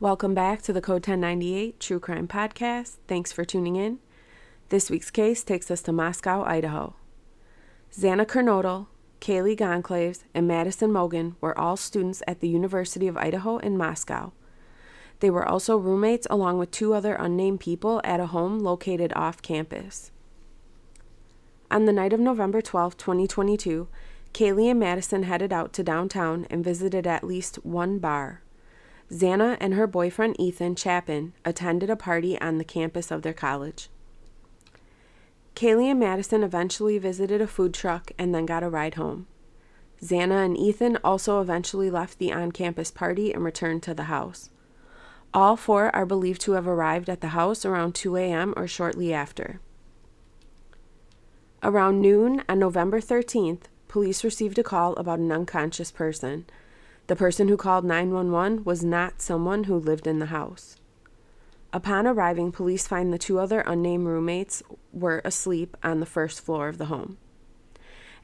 Welcome back to the Code 1098 True Crime Podcast. Thanks for tuning in. This week's case takes us to Moscow, Idaho. Xana Kernodle, Kaylee Goncalves, and Madison Mogen were all students at the University of Idaho in Moscow. They were also roommates along with two other unnamed people at a home located off campus. On the night of November 12, 2022, Kaylee and Madison headed out to downtown and visited at least one bar. Xana and her boyfriend Ethan Chapin attended a party on the campus of their college. Kaylee and Madison eventually visited a food truck and then got a ride home. Xana and Ethan also eventually left the on campus party and returned to the house. All four are believed to have arrived at the house around 2 a.m. or shortly after. Around noon on November 13th, police received a call about an unconscious person. The person who called 911 was not someone who lived in the house. Upon arriving, police find the two other unnamed roommates were asleep on the first floor of the home.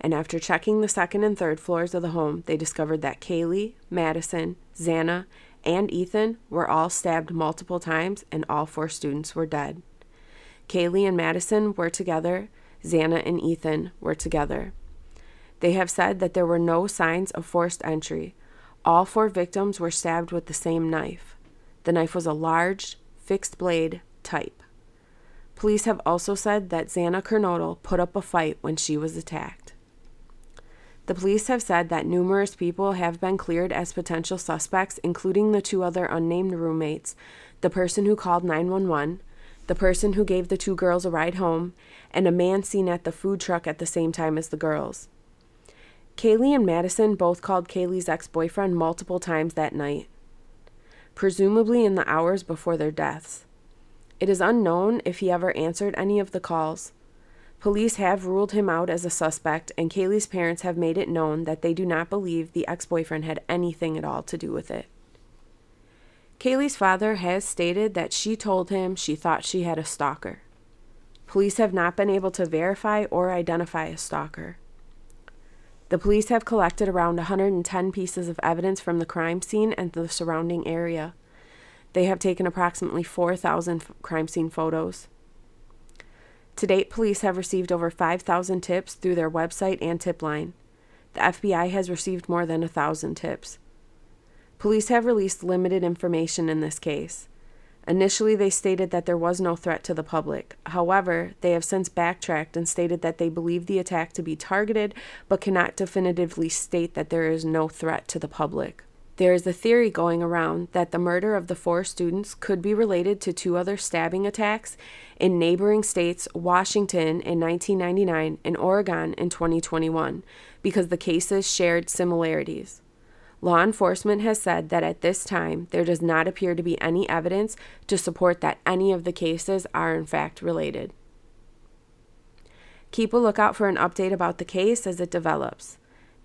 And after checking the second and third floors of the home, they discovered that Kaylee, Madison, Xana, and Ethan were all stabbed multiple times, and all four students were dead. Kaylee and Madison were together, Xana and Ethan were together. They have said that there were no signs of forced entry. All four victims were stabbed with the same knife. The knife was a large, fixed blade type. Police have also said that Xana Kernodle put up a fight when she was attacked. The police have said that numerous people have been cleared as potential suspects, including the two other unnamed roommates, the person who called 911, the person who gave the two girls a ride home, and a man seen at the food truck at the same time as the girls. Kaylee and Madison both called Kaylee's ex boyfriend multiple times that night presumably in the hours before their deaths. It is unknown if he ever answered any of the calls. Police have ruled him out as a suspect, and Kaylee's parents have made it known that they do not believe the ex boyfriend had anything at all to do with it. Kaylee's father has stated that she told him she thought she had a stalker. Police have not been able to verify or identify a stalker. The police have collected around 110 pieces of evidence from the crime scene and the surrounding area. They have taken approximately 4,000 crime scene photos. To date, police have received over 5,000 tips through their website and tip line. The FBI has received more than 1,000 tips. Police have released limited information in this case. Initially, they stated that there was no threat to the public. However, they have since backtracked and stated that they believe the attack to be targeted, but cannot definitively state that there is no threat to the public. There is a theory going around that the murder of the four students could be related to two other stabbing attacks in neighboring states, Washington in 1999 and Oregon in 2021, because the cases shared similarities. Law enforcement has said that at this time there does not appear to be any evidence to support that any of the cases are in fact related. Keep a lookout for an update about the case as it develops.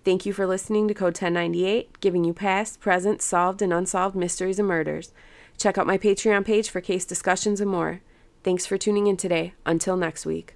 Thank you for listening to Code 1098, giving you past, present, solved, and unsolved mysteries and murders. Check out my Patreon page for case discussions and more. Thanks for tuning in today. Until next week.